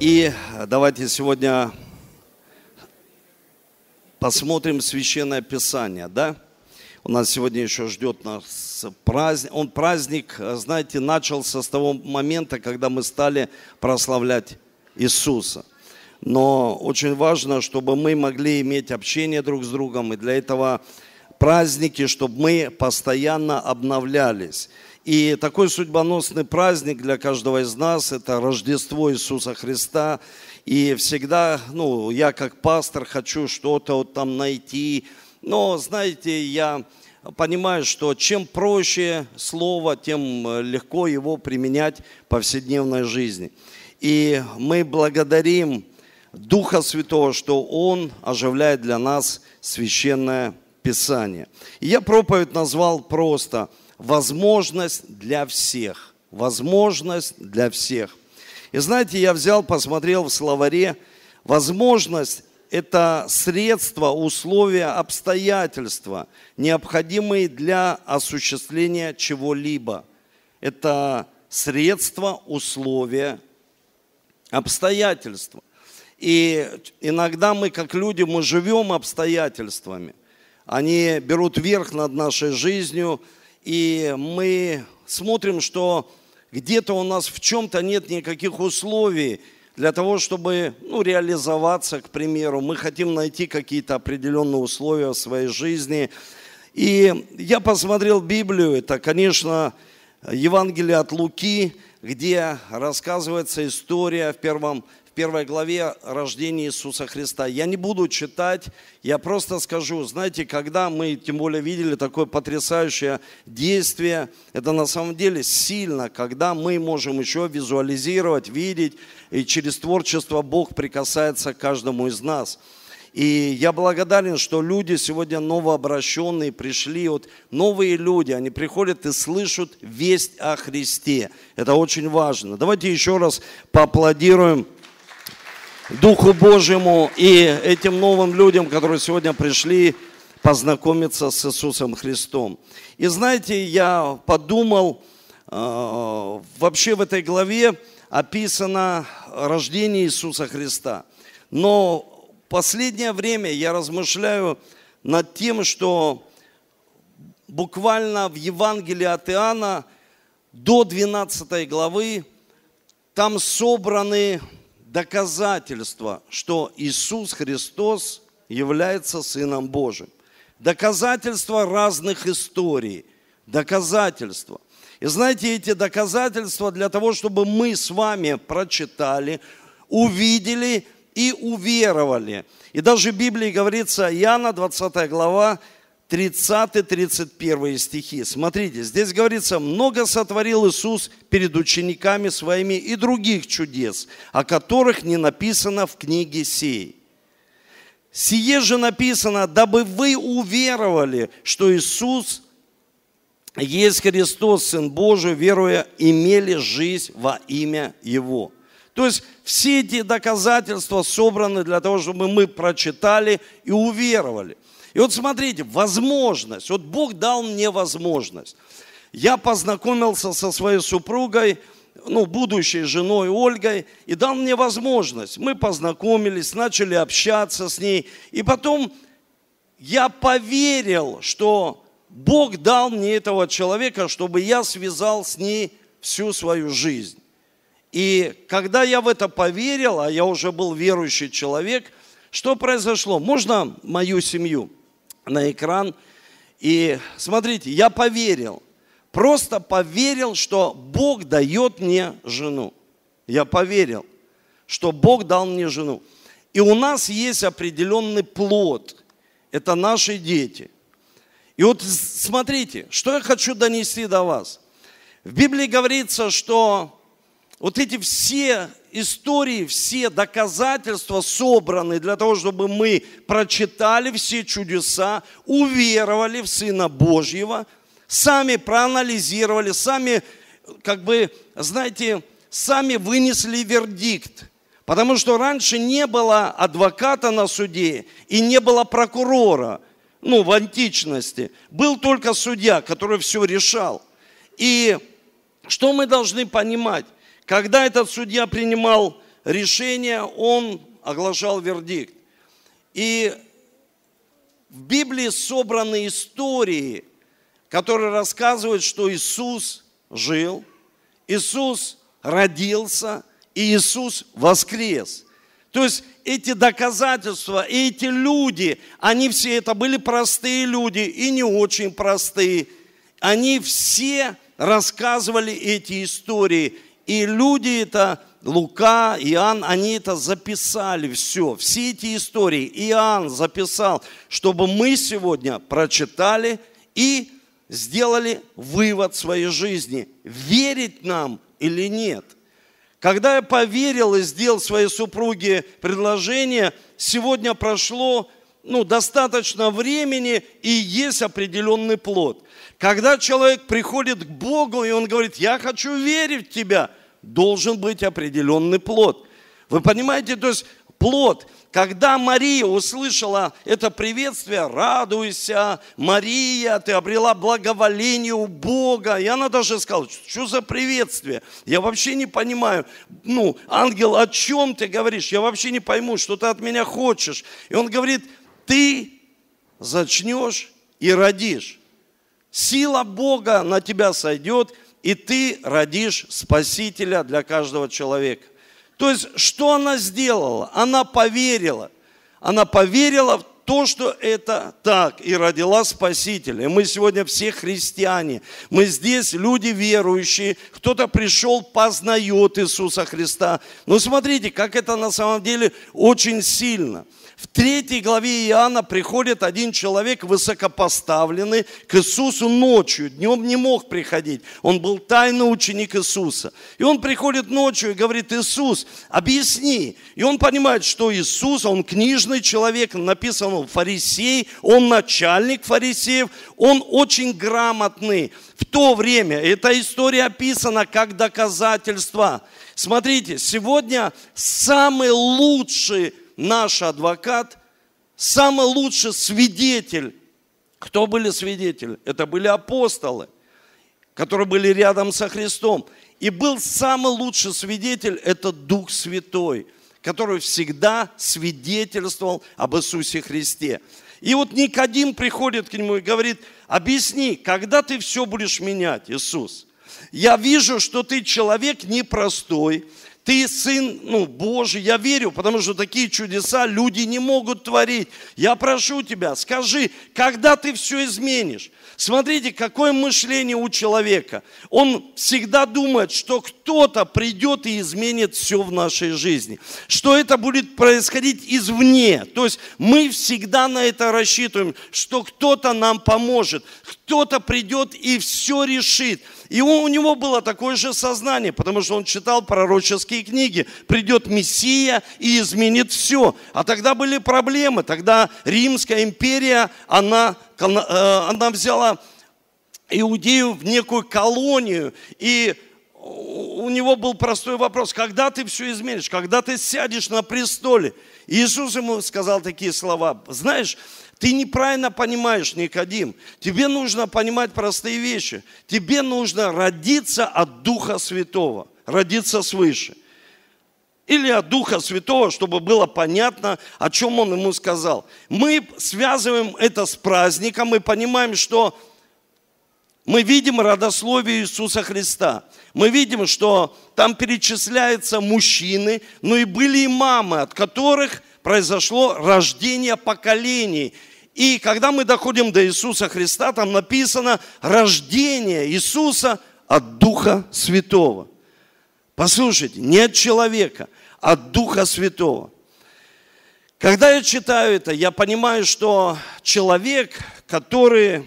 И давайте сегодня посмотрим Священное Писание, да? У нас сегодня еще ждет нас праздник. Он праздник, знаете, начался с того момента, когда мы стали прославлять Иисуса. Но очень важно, чтобы мы могли иметь общение друг с другом, и для этого праздники, чтобы мы постоянно обновлялись. И такой судьбоносный праздник для каждого из нас – это Рождество Иисуса Христа. И всегда, ну, я как пастор хочу что-то вот там найти. Но, знаете, я понимаю, что чем проще слово, тем легко его применять в повседневной жизни. И мы благодарим Духа Святого, что Он оживляет для нас священное Писание. И я проповедь назвал просто «Возможность для всех». Возможность для всех. И знаете, я взял, посмотрел в словаре, возможность – это средства, условия, обстоятельства, необходимые для осуществления чего-либо. Это средства, условия, обстоятельства. И иногда мы, как люди, мы живем обстоятельствами они берут верх над нашей жизнью, и мы смотрим, что где-то у нас в чем-то нет никаких условий для того, чтобы ну, реализоваться, к примеру. Мы хотим найти какие-то определенные условия в своей жизни. И я посмотрел Библию, это, конечно, Евангелие от Луки, где рассказывается история в первом первой главе рождения Иисуса Христа. Я не буду читать, я просто скажу, знаете, когда мы тем более видели такое потрясающее действие, это на самом деле сильно, когда мы можем еще визуализировать, видеть, и через творчество Бог прикасается к каждому из нас. И я благодарен, что люди сегодня новообращенные пришли, вот новые люди, они приходят и слышат весть о Христе. Это очень важно. Давайте еще раз поаплодируем Духу Божьему и этим новым людям, которые сегодня пришли познакомиться с Иисусом Христом. И знаете, я подумал, э, вообще в этой главе описано рождение Иисуса Христа. Но последнее время я размышляю над тем, что буквально в Евангелии от Иоанна до 12 главы там собраны доказательство, что Иисус Христос является Сыном Божьим. Доказательства разных историй. Доказательства. И знаете, эти доказательства для того, чтобы мы с вами прочитали, увидели и уверовали. И даже в Библии говорится, Иоанна 20 глава, 30-31 стихи. Смотрите, здесь говорится, много сотворил Иисус перед учениками своими и других чудес, о которых не написано в книге сей. Сие же написано, дабы вы уверовали, что Иисус есть Христос, Сын Божий, веруя, имели жизнь во имя Его. То есть все эти доказательства собраны для того, чтобы мы прочитали и уверовали. И вот смотрите, возможность. Вот Бог дал мне возможность. Я познакомился со своей супругой, ну, будущей женой Ольгой, и дал мне возможность. Мы познакомились, начали общаться с ней. И потом я поверил, что Бог дал мне этого человека, чтобы я связал с ней всю свою жизнь. И когда я в это поверил, а я уже был верующий человек, что произошло? Можно мою семью? на экран. И смотрите, я поверил, просто поверил, что Бог дает мне жену. Я поверил, что Бог дал мне жену. И у нас есть определенный плод. Это наши дети. И вот смотрите, что я хочу донести до вас. В Библии говорится, что вот эти все истории, все доказательства собраны для того, чтобы мы прочитали все чудеса, уверовали в Сына Божьего, сами проанализировали, сами, как бы, знаете, сами вынесли вердикт. Потому что раньше не было адвоката на суде и не было прокурора, ну, в античности. Был только судья, который все решал. И что мы должны понимать? Когда этот судья принимал решение, он оглашал вердикт. И в Библии собраны истории, которые рассказывают, что Иисус жил, Иисус родился, и Иисус воскрес. То есть эти доказательства, эти люди, они все это были простые люди и не очень простые. Они все рассказывали эти истории. И люди это, Лука, Иоанн, они это записали все. Все эти истории Иоанн записал, чтобы мы сегодня прочитали и сделали вывод своей жизни. Верить нам или нет – когда я поверил и сделал своей супруге предложение, сегодня прошло ну, достаточно времени и есть определенный плод. Когда человек приходит к Богу и он говорит, я хочу верить в тебя, должен быть определенный плод. Вы понимаете, то есть плод – когда Мария услышала это приветствие, радуйся, Мария, ты обрела благоволение у Бога. И она даже сказала, что за приветствие? Я вообще не понимаю. Ну, ангел, о чем ты говоришь? Я вообще не пойму, что ты от меня хочешь. И он говорит, ты зачнешь и родишь. Сила Бога на тебя сойдет, и ты родишь Спасителя для каждого человека. То есть, что она сделала? Она поверила. Она поверила в то, что это так, и родила Спасителя. И мы сегодня все христиане. Мы здесь люди верующие. Кто-то пришел, познает Иисуса Христа. Но смотрите, как это на самом деле очень сильно – в третьей главе Иоанна приходит один человек высокопоставленный к Иисусу ночью. Днем не мог приходить. Он был тайный ученик Иисуса. И он приходит ночью и говорит, Иисус, объясни. И он понимает, что Иисус, он книжный человек, написан он фарисей, он начальник фарисеев, он очень грамотный. В то время эта история описана как доказательство. Смотрите, сегодня самый лучший наш адвокат, самый лучший свидетель. Кто были свидетели? Это были апостолы, которые были рядом со Христом. И был самый лучший свидетель, это Дух Святой, который всегда свидетельствовал об Иисусе Христе. И вот Никодим приходит к нему и говорит, объясни, когда ты все будешь менять, Иисус? Я вижу, что ты человек непростой, ты сын ну, Божий, я верю, потому что такие чудеса люди не могут творить. Я прошу тебя, скажи, когда ты все изменишь? Смотрите, какое мышление у человека. Он всегда думает, что кто-то придет и изменит все в нашей жизни. Что это будет происходить извне. То есть мы всегда на это рассчитываем, что кто-то нам поможет, кто-то придет и все решит. И у него было такое же сознание, потому что он читал пророческие книги. Придет Мессия и изменит все. А тогда были проблемы. Тогда Римская империя, она, она взяла Иудею в некую колонию. И у него был простой вопрос, когда ты все изменишь, когда ты сядешь на престоле. Иисус ему сказал такие слова, знаешь, ты неправильно понимаешь, Никодим. Тебе нужно понимать простые вещи. Тебе нужно родиться от Духа Святого, родиться свыше. Или от Духа Святого, чтобы было понятно, о чем он ему сказал. Мы связываем это с праздником, мы понимаем, что мы видим родословие Иисуса Христа. Мы видим, что там перечисляются мужчины, но и были и мамы, от которых произошло рождение поколений. И когда мы доходим до Иисуса Христа, там написано рождение Иисуса от Духа Святого. Послушайте, не от человека, от Духа Святого. Когда я читаю это, я понимаю, что человек, который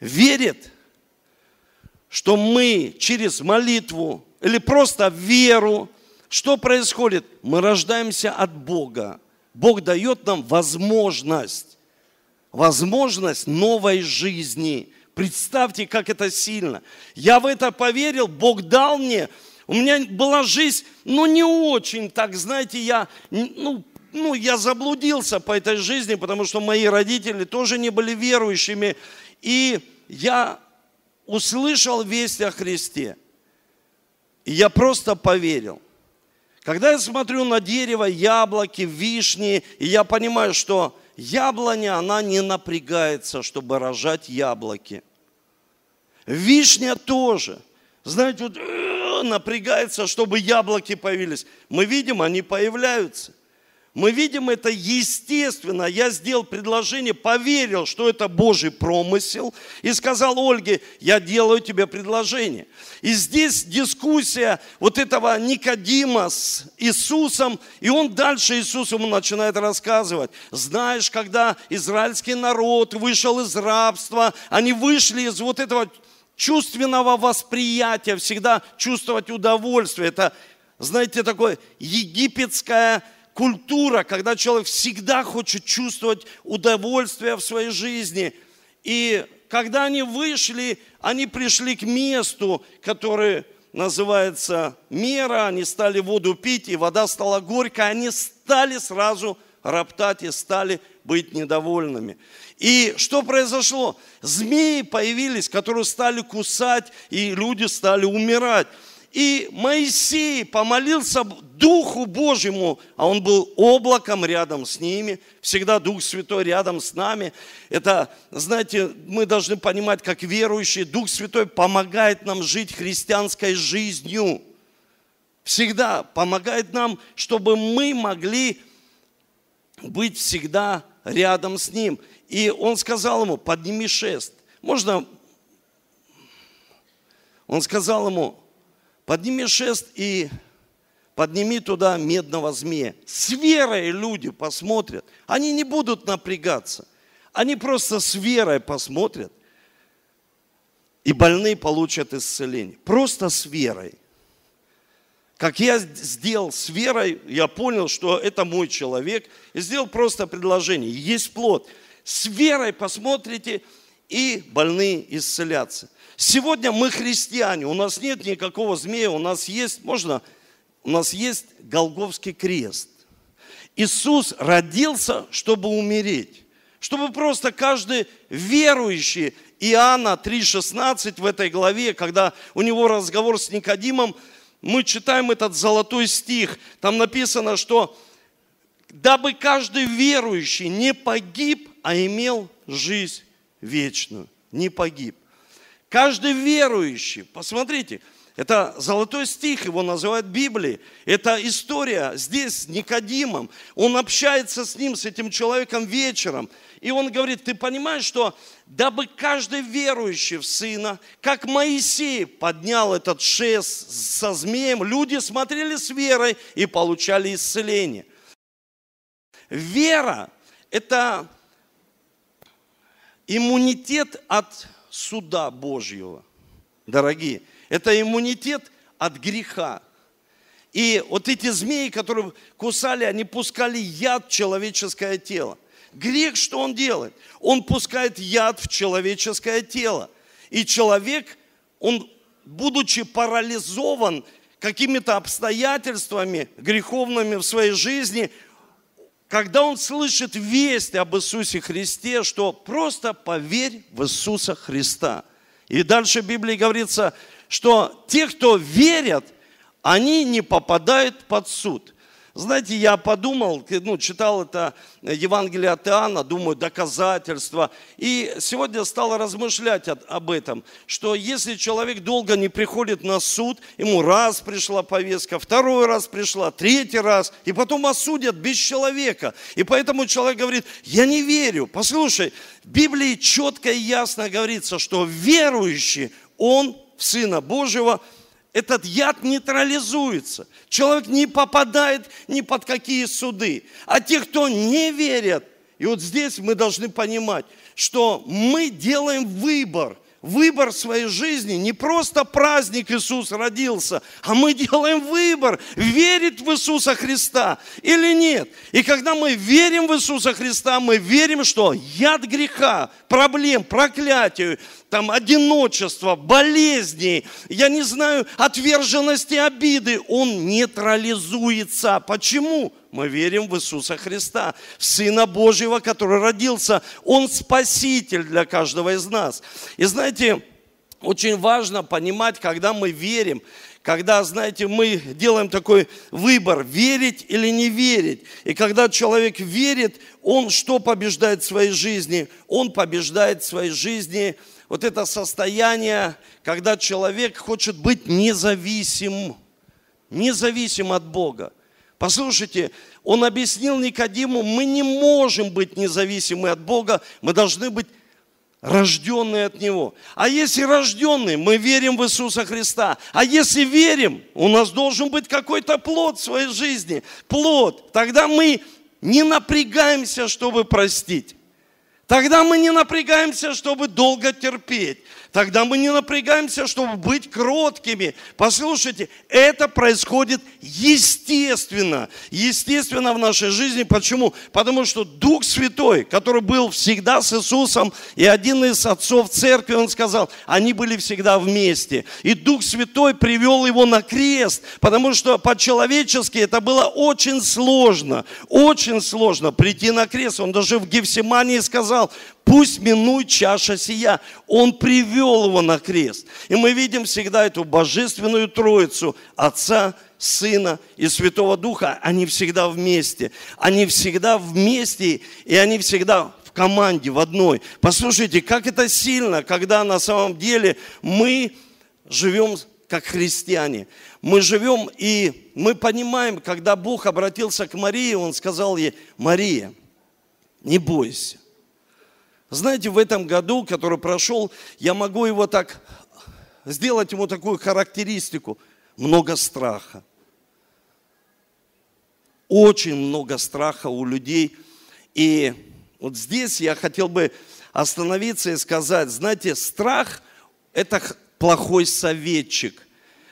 верит, что мы через молитву или просто веру, что происходит? Мы рождаемся от Бога. Бог дает нам возможность, возможность новой жизни. Представьте, как это сильно. Я в это поверил, Бог дал мне. У меня была жизнь, ну не очень, так знаете, я, ну, ну, я заблудился по этой жизни, потому что мои родители тоже не были верующими. И я услышал весть о Христе. И я просто поверил. Когда я смотрю на дерево, яблоки, вишни, и я понимаю, что яблоня, она не напрягается, чтобы рожать яблоки. Вишня тоже. Знаете, вот напрягается, чтобы яблоки появились. Мы видим, они появляются. Мы видим это естественно. Я сделал предложение, поверил, что это Божий промысел, и сказал Ольге, я делаю тебе предложение. И здесь дискуссия вот этого Никодима с Иисусом, и он дальше Иисус ему начинает рассказывать. Знаешь, когда израильский народ вышел из рабства, они вышли из вот этого чувственного восприятия, всегда чувствовать удовольствие. Это, знаете, такое египетское культура, когда человек всегда хочет чувствовать удовольствие в своей жизни. И когда они вышли, они пришли к месту, которое называется мера, они стали воду пить, и вода стала горькой, они стали сразу роптать и стали быть недовольными. И что произошло? Змеи появились, которые стали кусать, и люди стали умирать. И Моисей помолился Духу Божьему, а он был облаком рядом с ними, всегда Дух Святой рядом с нами. Это, знаете, мы должны понимать, как верующие, Дух Святой помогает нам жить христианской жизнью. Всегда помогает нам, чтобы мы могли быть всегда рядом с Ним. И он сказал ему, подними шест. Можно? Он сказал ему, Подними шест и подними туда медного змея. С верой люди посмотрят. Они не будут напрягаться. Они просто с верой посмотрят. И больные получат исцеление. Просто с верой. Как я сделал с верой, я понял, что это мой человек. И сделал просто предложение. Есть плод. С верой посмотрите, и больные исцелятся. Сегодня мы христиане, у нас нет никакого змея, у нас есть, можно, у нас есть Голговский крест. Иисус родился, чтобы умереть. Чтобы просто каждый верующий, Иоанна 3,16 в этой главе, когда у него разговор с Никодимом, мы читаем этот золотой стих. Там написано, что дабы каждый верующий не погиб, а имел жизнь вечную. Не погиб. Каждый верующий, посмотрите, это золотой стих, его называют Библией. Это история здесь с Никодимом. Он общается с ним, с этим человеком вечером. И он говорит, ты понимаешь, что дабы каждый верующий в Сына, как Моисей поднял этот шест со змеем, люди смотрели с верой и получали исцеление. Вера – это иммунитет от суда Божьего, дорогие. Это иммунитет от греха. И вот эти змеи, которые кусали, они пускали яд в человеческое тело. Грех, что он делает? Он пускает яд в человеческое тело. И человек, он, будучи парализован какими-то обстоятельствами греховными в своей жизни, когда он слышит весть об Иисусе Христе, что просто поверь в Иисуса Христа. И дальше в Библии говорится, что те, кто верят, они не попадают под суд. Знаете, я подумал, ну, читал это Евангелие от Иоанна, думаю, доказательства. И сегодня стал размышлять об этом, что если человек долго не приходит на суд, ему раз пришла повестка, второй раз пришла, третий раз, и потом осудят без человека. И поэтому человек говорит, я не верю. Послушай, в Библии четко и ясно говорится, что верующий, он в Сына Божьего – этот яд нейтрализуется. Человек не попадает ни под какие суды. А те, кто не верят, и вот здесь мы должны понимать, что мы делаем выбор – выбор своей жизни, не просто праздник Иисус родился, а мы делаем выбор, верить в Иисуса Христа или нет. И когда мы верим в Иисуса Христа, мы верим, что яд греха, проблем, проклятию, там одиночество, болезни, я не знаю, отверженности, обиды, он нейтрализуется. Почему? Мы верим в Иисуса Христа, в Сына Божьего, который родился. Он спаситель для каждого из нас. И знаете, очень важно понимать, когда мы верим, когда, знаете, мы делаем такой выбор, верить или не верить. И когда человек верит, он что побеждает в своей жизни? Он побеждает в своей жизни вот это состояние, когда человек хочет быть независим, независим от Бога. Послушайте, он объяснил Никодиму, мы не можем быть независимы от Бога, мы должны быть рожденные от Него. А если рожденные, мы верим в Иисуса Христа. А если верим, у нас должен быть какой-то плод в своей жизни. Плод. Тогда мы не напрягаемся, чтобы простить. Тогда мы не напрягаемся, чтобы долго терпеть. Тогда мы не напрягаемся, чтобы быть кроткими. Послушайте, это происходит естественно. Естественно в нашей жизни. Почему? Потому что Дух Святой, который был всегда с Иисусом, и один из отцов церкви, он сказал, они были всегда вместе. И Дух Святой привел его на крест, потому что по-человечески это было очень сложно. Очень сложно прийти на крест. Он даже в Гефсимании сказал, пусть минует чаша сия. Он привел его на крест. И мы видим всегда эту божественную троицу Отца, Сына и Святого Духа. Они всегда вместе. Они всегда вместе, и они всегда в команде, в одной. Послушайте, как это сильно, когда на самом деле мы живем как христиане. Мы живем и мы понимаем, когда Бог обратился к Марии, Он сказал ей, Мария, не бойся, знаете, в этом году, который прошел, я могу его так, сделать ему такую характеристику. Много страха. Очень много страха у людей. И вот здесь я хотел бы остановиться и сказать, знаете, страх – это плохой советчик.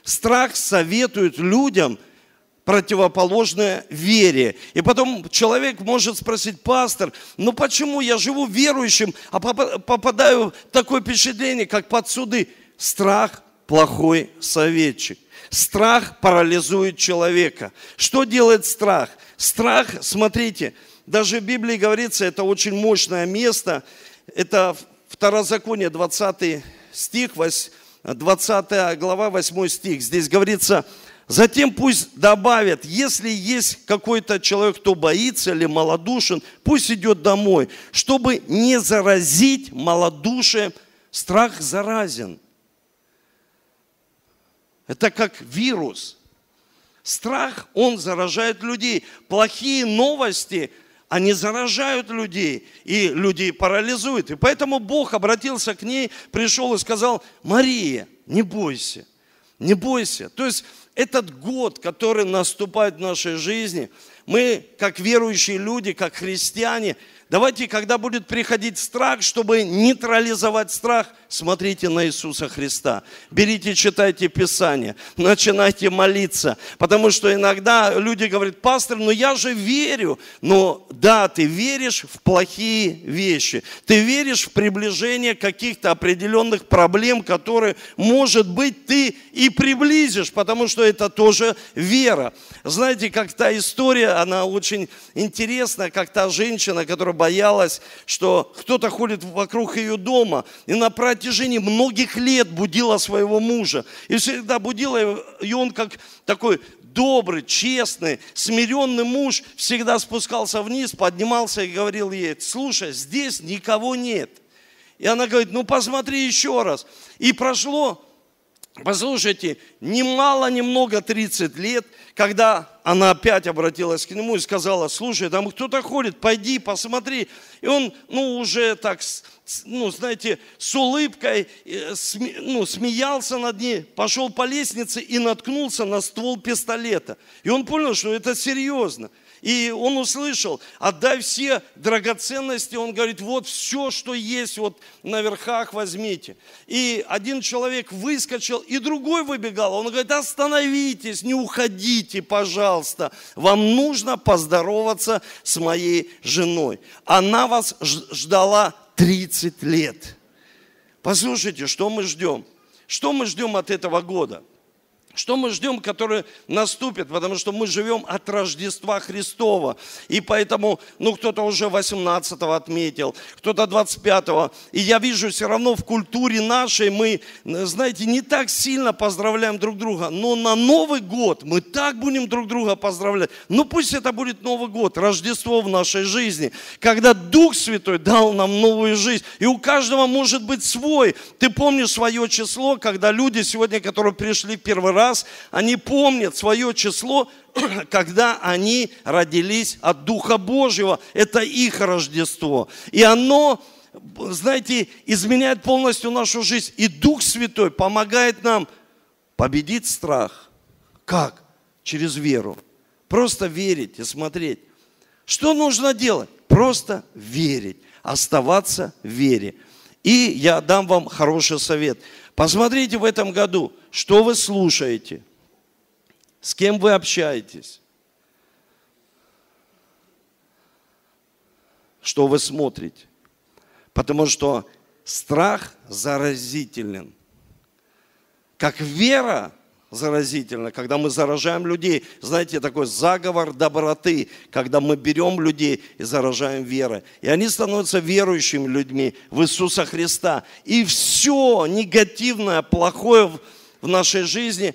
Страх советует людям – противоположное вере. И потом человек может спросить, пастор, ну почему я живу верующим, а попадаю в такое впечатление, как под суды? Страх – плохой советчик. Страх парализует человека. Что делает страх? Страх, смотрите, даже в Библии говорится, это очень мощное место, это Второзаконие, 20 стих, 20 глава, 8 стих. Здесь говорится, Затем пусть добавят, если есть какой-то человек, кто боится или малодушен, пусть идет домой, чтобы не заразить малодушие. Страх заразен. Это как вирус. Страх, он заражает людей. Плохие новости, они заражают людей, и людей парализуют. И поэтому Бог обратился к ней, пришел и сказал, Мария, не бойся, не бойся. То есть этот год, который наступает в нашей жизни, мы, как верующие люди, как христиане, давайте, когда будет приходить страх, чтобы нейтрализовать страх, смотрите на Иисуса Христа. Берите, читайте Писание, начинайте молиться. Потому что иногда люди говорят, пастор, ну я же верю. Но да, ты веришь в плохие вещи. Ты веришь в приближение каких-то определенных проблем, которые, может быть, ты и приблизишь, потому что это тоже вера. Знаете, как та история, она очень интересная, как та женщина, которая боялась, что кто-то ходит вокруг ее дома, и на протяжении многих лет будила своего мужа. И всегда будила, и он как такой добрый, честный, смиренный муж всегда спускался вниз, поднимался и говорил ей, слушай, здесь никого нет. И она говорит, ну посмотри еще раз. И прошло, послушайте, немало, немного 30 лет, когда она опять обратилась к нему и сказала, слушай, там кто-то ходит, пойди, посмотри. И он, ну, уже так, ну, знаете, с улыбкой, э, ну, смеялся над ней, пошел по лестнице и наткнулся на ствол пистолета. И он понял, что это серьезно. И он услышал, отдай все драгоценности. Он говорит, вот все, что есть вот на верхах, возьмите. И один человек выскочил, и другой выбегал. Он говорит, остановитесь, не уходите, пожалуйста. Вам нужно поздороваться с моей женой. Она вас ждала 30 лет. Послушайте, что мы ждем? Что мы ждем от этого года? Что мы ждем, который наступит? Потому что мы живем от Рождества Христова. И поэтому, ну, кто-то уже 18-го отметил, кто-то 25-го. И я вижу, все равно в культуре нашей мы, знаете, не так сильно поздравляем друг друга. Но на Новый год мы так будем друг друга поздравлять. Ну, пусть это будет Новый год, Рождество в нашей жизни. Когда Дух Святой дал нам новую жизнь. И у каждого может быть свой. Ты помнишь свое число, когда люди сегодня, которые пришли первый раз, раз они помнят свое число, когда они родились от Духа Божьего. Это их Рождество. И оно, знаете, изменяет полностью нашу жизнь. И Дух Святой помогает нам победить страх. Как? Через веру. Просто верить и смотреть. Что нужно делать? Просто верить, оставаться в вере. И я дам вам хороший совет. Посмотрите в этом году, что вы слушаете, с кем вы общаетесь, что вы смотрите. Потому что страх заразителен. Как вера заразительно, когда мы заражаем людей. Знаете, такой заговор доброты, когда мы берем людей и заражаем верой. И они становятся верующими людьми в Иисуса Христа. И все негативное, плохое в нашей жизни,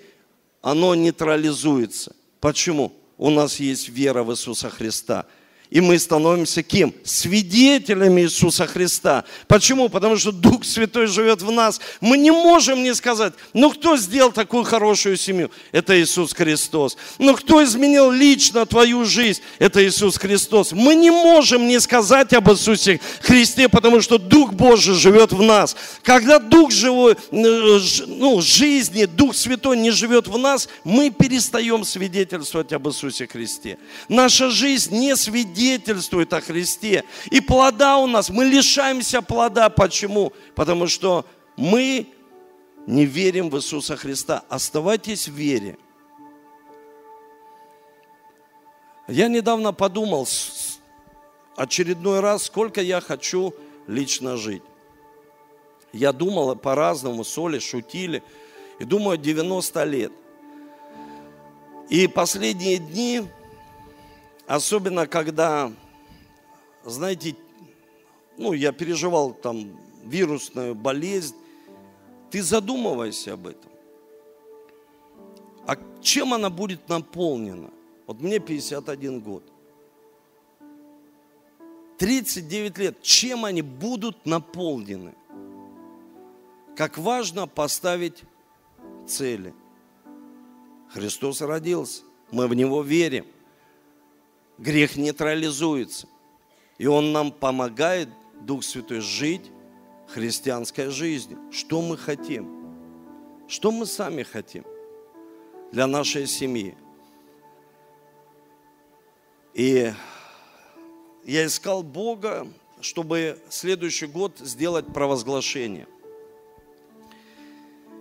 оно нейтрализуется. Почему? У нас есть вера в Иисуса Христа – и мы становимся кем? Свидетелями Иисуса Христа. Почему? Потому что Дух Святой живет в нас. Мы не можем не сказать, ну кто сделал такую хорошую семью? Это Иисус Христос. Ну кто изменил лично твою жизнь? Это Иисус Христос. Мы не можем не сказать об Иисусе Христе, потому что Дух Божий живет в нас. Когда Дух живой, э, ну, жизни, Дух Святой не живет в нас, мы перестаем свидетельствовать об Иисусе Христе. Наша жизнь не свидетельствует свидетельствует о Христе. И плода у нас, мы лишаемся плода. Почему? Потому что мы не верим в Иисуса Христа. Оставайтесь в вере. Я недавно подумал очередной раз, сколько я хочу лично жить. Я думал по-разному, соли, шутили. И думаю, 90 лет. И последние дни Особенно, когда, знаете, ну, я переживал там вирусную болезнь, ты задумывайся об этом. А чем она будет наполнена? Вот мне 51 год. 39 лет. Чем они будут наполнены? Как важно поставить цели. Христос родился. Мы в Него верим грех нейтрализуется. И Он нам помогает, Дух Святой, жить христианской жизнью. Что мы хотим? Что мы сами хотим для нашей семьи? И я искал Бога, чтобы следующий год сделать провозглашение.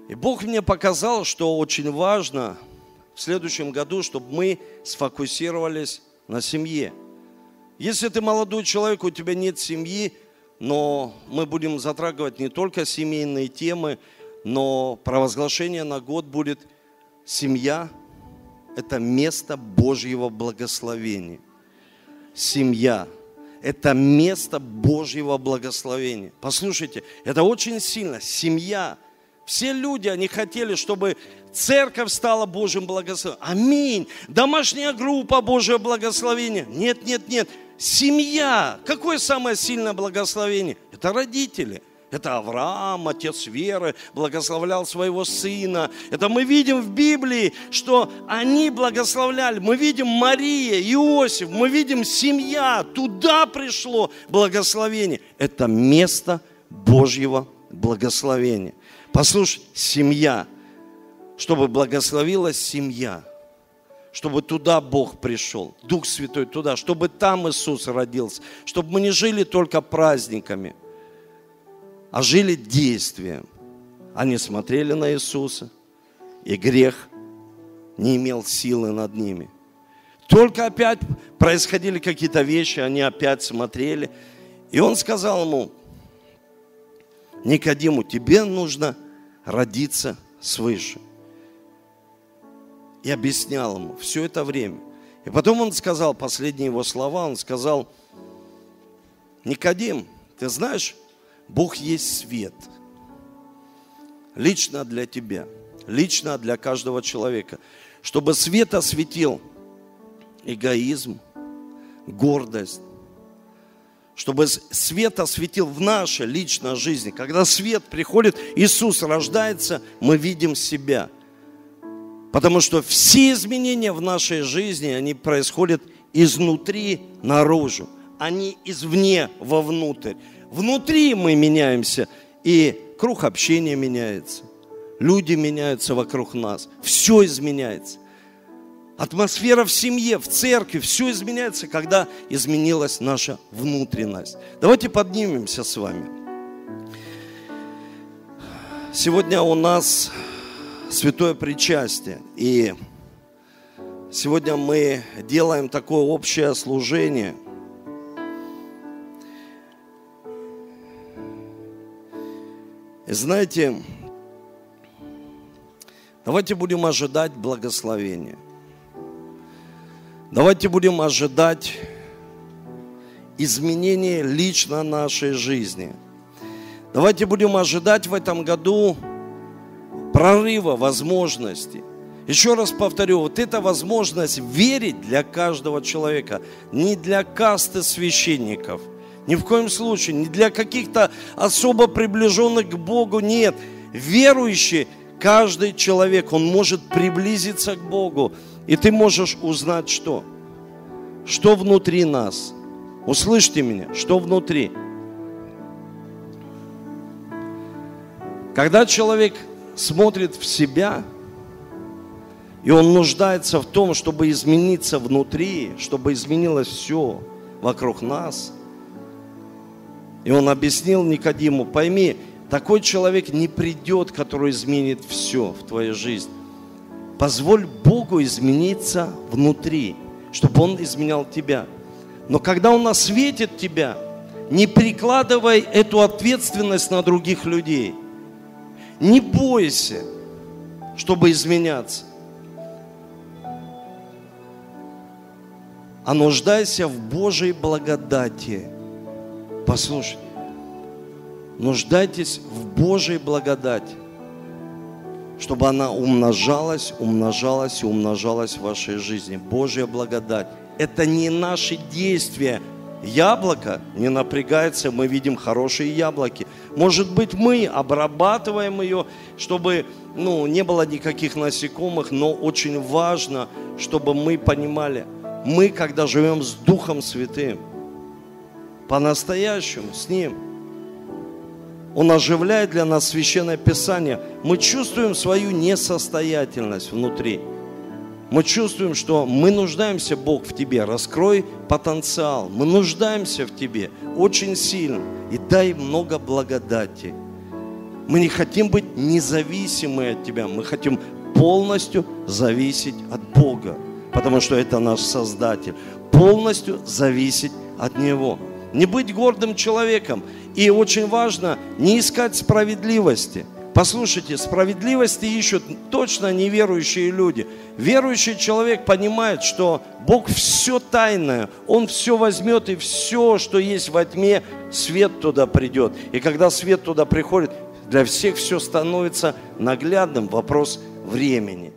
И Бог мне показал, что очень важно в следующем году, чтобы мы сфокусировались на семье. Если ты молодой человек, у тебя нет семьи, но мы будем затрагивать не только семейные темы, но провозглашение на год будет семья – это место Божьего благословения. Семья – это место Божьего благословения. Послушайте, это очень сильно. Семья. Все люди, они хотели, чтобы Церковь стала Божьим благословением. Аминь. Домашняя группа Божьего благословения. Нет, нет, нет. Семья. Какое самое сильное благословение? Это родители. Это Авраам, отец веры, благословлял своего сына. Это мы видим в Библии, что они благословляли. Мы видим Мария, Иосиф, мы видим семья. Туда пришло благословение. Это место Божьего благословения. Послушай, семья – чтобы благословилась семья, чтобы туда Бог пришел, Дух Святой туда, чтобы там Иисус родился, чтобы мы не жили только праздниками, а жили действием. Они смотрели на Иисуса, и грех не имел силы над ними. Только опять происходили какие-то вещи, они опять смотрели. И он сказал ему, Никодиму, тебе нужно родиться свыше. и объяснял ему все это время. И потом он сказал, последние его слова, он сказал, Никодим, ты знаешь, Бог есть свет. Лично для тебя, лично для каждого человека. Чтобы свет осветил эгоизм, гордость, чтобы свет осветил в нашей личной жизни. Когда свет приходит, Иисус рождается, мы видим себя. Потому что все изменения в нашей жизни, они происходят изнутри наружу, они извне вовнутрь. Внутри мы меняемся, и круг общения меняется. Люди меняются вокруг нас. Все изменяется. Атмосфера в семье, в церкви, все изменяется, когда изменилась наша внутренность. Давайте поднимемся с вами. Сегодня у нас святое причастие. И сегодня мы делаем такое общее служение. И знаете, давайте будем ожидать благословения – Давайте будем ожидать изменения лично нашей жизни. Давайте будем ожидать в этом году прорыва возможностей. Еще раз повторю, вот эта возможность верить для каждого человека, не для касты священников, ни в коем случае, не для каких-то особо приближенных к Богу, нет. Верующий, каждый человек, он может приблизиться к Богу, и ты можешь узнать что? Что внутри нас? Услышьте меня, что внутри? Когда человек смотрит в себя, и он нуждается в том, чтобы измениться внутри, чтобы изменилось все вокруг нас. И он объяснил Никодиму, пойми, такой человек не придет, который изменит все в твоей жизни. Позволь Богу измениться внутри, чтобы Он изменял тебя. Но когда Он осветит тебя, не прикладывай эту ответственность на других людей. Не бойся, чтобы изменяться. А нуждайся в Божьей благодати. Послушай, нуждайтесь в Божьей благодати чтобы она умножалась, умножалась и умножалась в вашей жизни. Божья благодать. Это не наши действия. Яблоко не напрягается, мы видим хорошие яблоки. Может быть, мы обрабатываем ее, чтобы ну, не было никаких насекомых, но очень важно, чтобы мы понимали, мы, когда живем с Духом Святым, по-настоящему с Ним – он оживляет для нас священное писание. Мы чувствуем свою несостоятельность внутри. Мы чувствуем, что мы нуждаемся, Бог, в Тебе. Раскрой потенциал. Мы нуждаемся в Тебе очень сильно. И дай много благодати. Мы не хотим быть независимы от Тебя. Мы хотим полностью зависеть от Бога. Потому что это наш Создатель. Полностью зависеть от Него. Не быть гордым человеком. И очень важно не искать справедливости. Послушайте, справедливости ищут точно неверующие люди. Верующий человек понимает, что Бог все тайное, Он все возьмет и все, что есть во тьме, свет туда придет. И когда свет туда приходит, для всех все становится наглядным, вопрос времени.